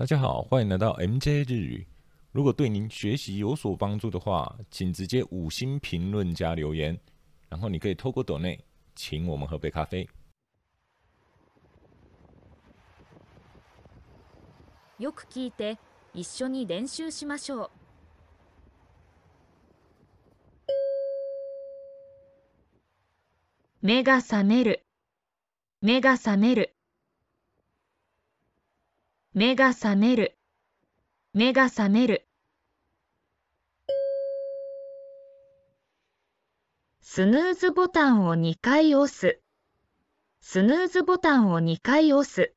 大家好，欢迎来到 MJ 日语。如果对您学习有所帮助的话，请直接五星评论加留言，然后你可以透过抖内请我们喝杯咖啡。よく聞いて一緒に練習しましょう目が覚める目が覚める 目が覚める目が覚めるスヌーズボタンを2回押すスヌーズボタンを2回押す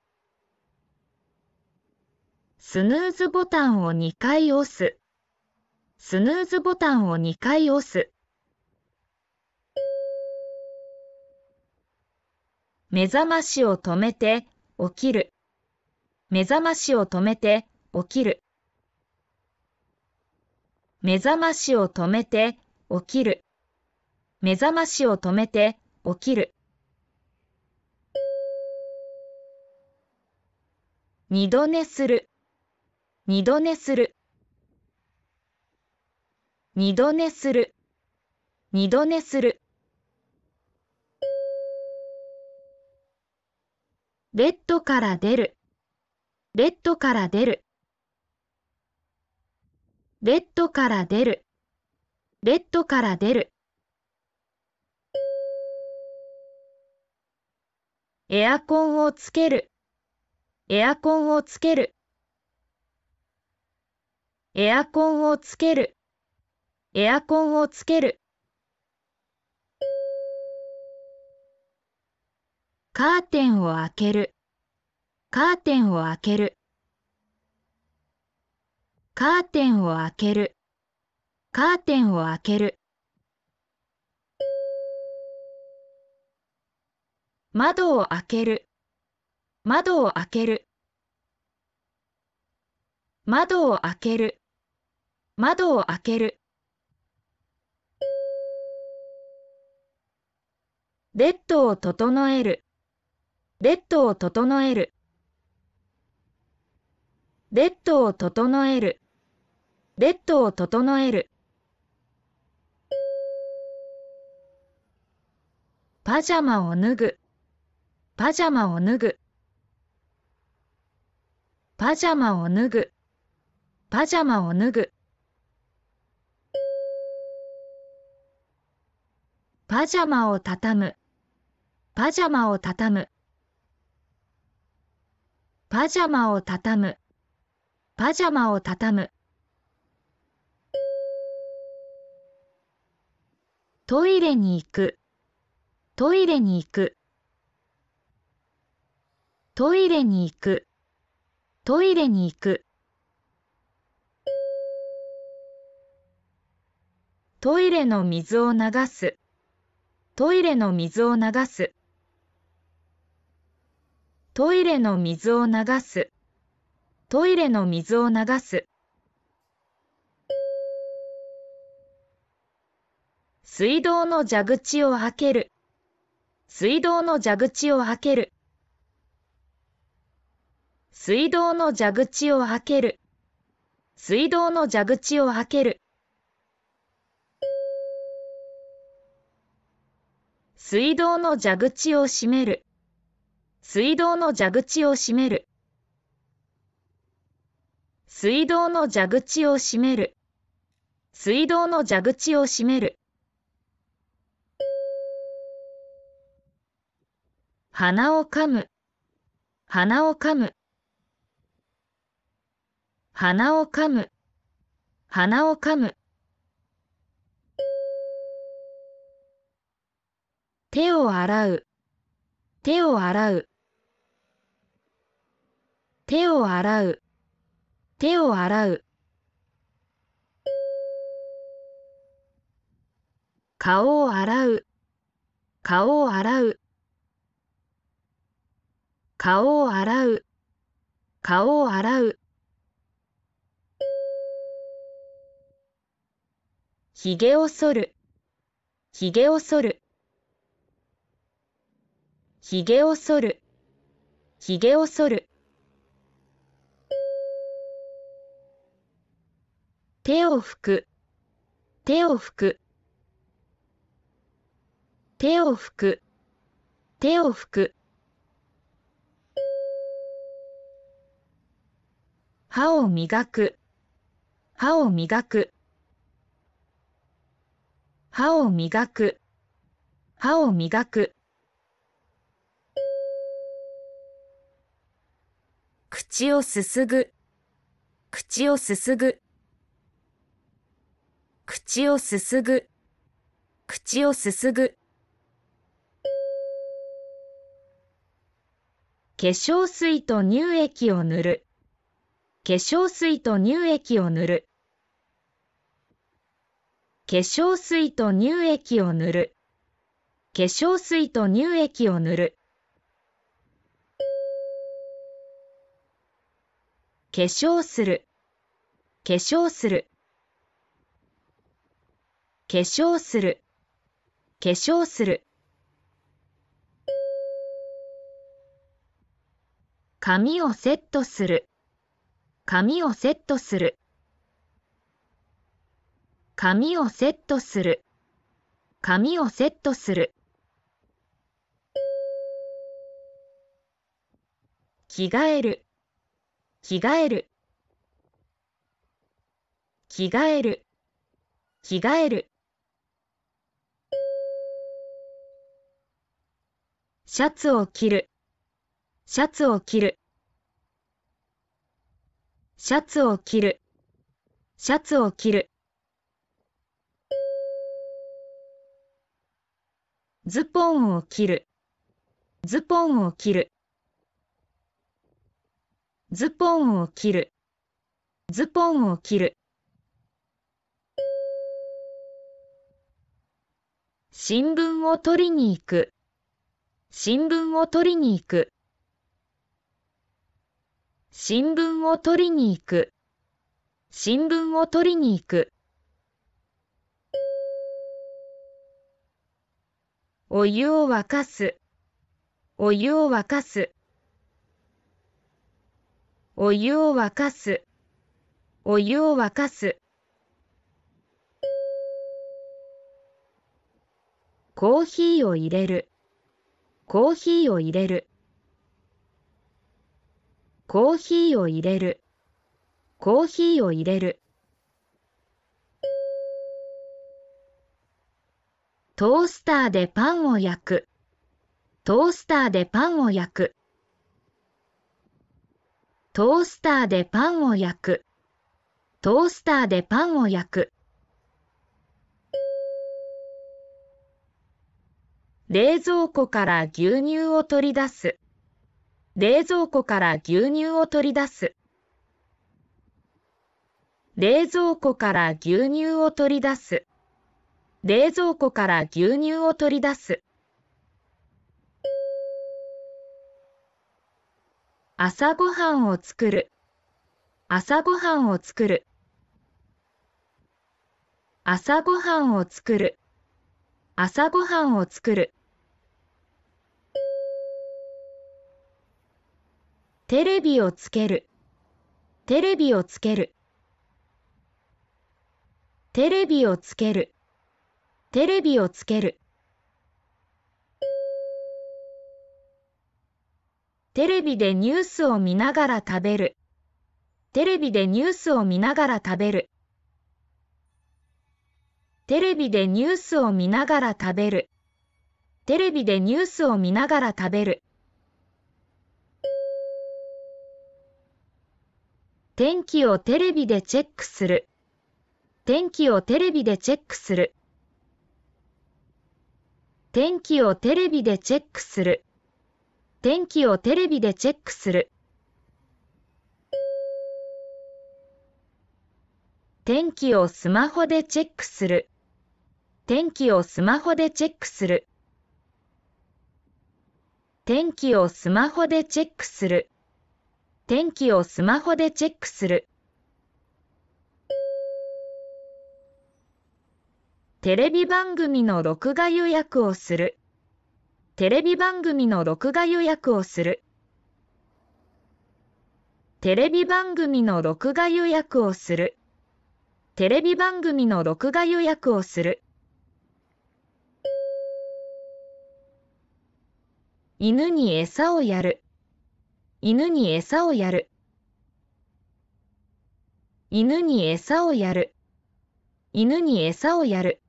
スヌーズボタンを2回押す。スヌーズボタンを2回押す。目覚ましを止めて起きる。目覚ましを止めて起きる。目覚ましを止めて起きる。目覚ましを止めて起きる。二度寝する。二度寝する。二度寝する。二度寝する。ベッドから出る。ベッドから出る。ベッドから出る。ベッドから出る。エアコンをつける。エアコンをつける。エアコンをつける。エアコンをつける。カーテンを開ける。カーテンを開ける。カーテンを開ける。カーテンを開ける。窓を開ける。窓を開ける。窓を開ける。窓を開ける。ベッドを整える。ベッドを整える。ベッドを整える。ベッドを整える。パジャマを脱ぐ。パジャマを脱ぐ。パジャマを脱ぐ。パジャマを脱ぐ。パジャマをたたむ。パジャマをたたむ。パジャマをたたむ。パジャマをたたむ。トイレに行く。トイレに行く。トイレに行く。トイレに行く。トイレの水を流す。トイレの水を流す。トイレの水を流す。トイレの水を流す。水道の蛇口を開ける。水道の蛇口を開ける。水道の蛇口を開ける。水道の蛇口を開ける。水道の蛇口を閉める。水道の蛇口を閉める。水道の蛇口を閉める。水道の蛇口を閉める。鼻をかむ。鼻をかむ。鼻をかむ。鼻をかむ。手を洗う。手を洗う。手を洗う。手を洗う。顔を洗う。顔を洗う。顔を洗う。顔を洗う。ひげを剃る。ひげを剃る。ひげを剃る。ひげを剃る。手を拭く、手を拭く。手を拭く、手を拭く。歯を磨く、歯を磨く。歯を磨く、歯を磨く。口をすすぐ、口をすすぐ。口をすすぐ、口をすすぐ。化粧水と乳液を塗る。化粧水と乳液を塗る。化粧水と乳液を塗る。化粧水と乳液を塗る。化粧する。化粧する。化粧する。化粧する。髪をセットする。髪をセットする。髪をセットする。髪をセットする。着替える。着替える。着替える。着替える。シャツを着る。シャツを着る。シャツを着る。シャツを着る。ズポンを着る。ズポンを着る。ズポンを着る。ズポンを着る。新聞を取りに行く。新聞を取りに行く。新聞を取りに行く。新聞を取りに行く。お湯を沸かす。お湯を沸かす。お湯を沸かす。お湯を沸かす。コーヒーを入れる。コーヒーを入れる。コーヒーを入れる。コーヒーを入れる。トースターでパンを焼く。トースターでパンを焼く。トースターでパンを焼く。トースターでパンを焼く。冷蔵庫から牛乳を取り出す。冷蔵庫から牛乳を取り出す。冷蔵庫から牛乳を取り出す。冷蔵庫から牛乳を取り出す。朝ごはんを作る。朝ごはんを作る。朝ごはんを作る。朝ごはんを作る。テレビをつける。テレビをつける。テレビをつける。テレビをつける。テレビでニュースを見ながら食べる。テレビでニュースを見ながら食べる。テレビでニュースを見ながら食べる。テレビでニュースを見ながら食べる。天気をテレビでチェックする。天気をテレビでチェックする。天気をテレビでチェックする。天気をテレビでチェックする。天気をスマホでチェックする。天気をスマホでチェックする。天気をスマホでチェックする。天気をスマホでチェックする。テレビ番組の録画予約をする。テレビ番組の録画予約をする。テレビ番組の録画予約をする。テレビ番組の録画予約をする。犬に餌をやる。犬に餌をやる。犬に餌をやる。犬に餌をやる。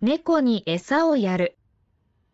猫に餌をやる。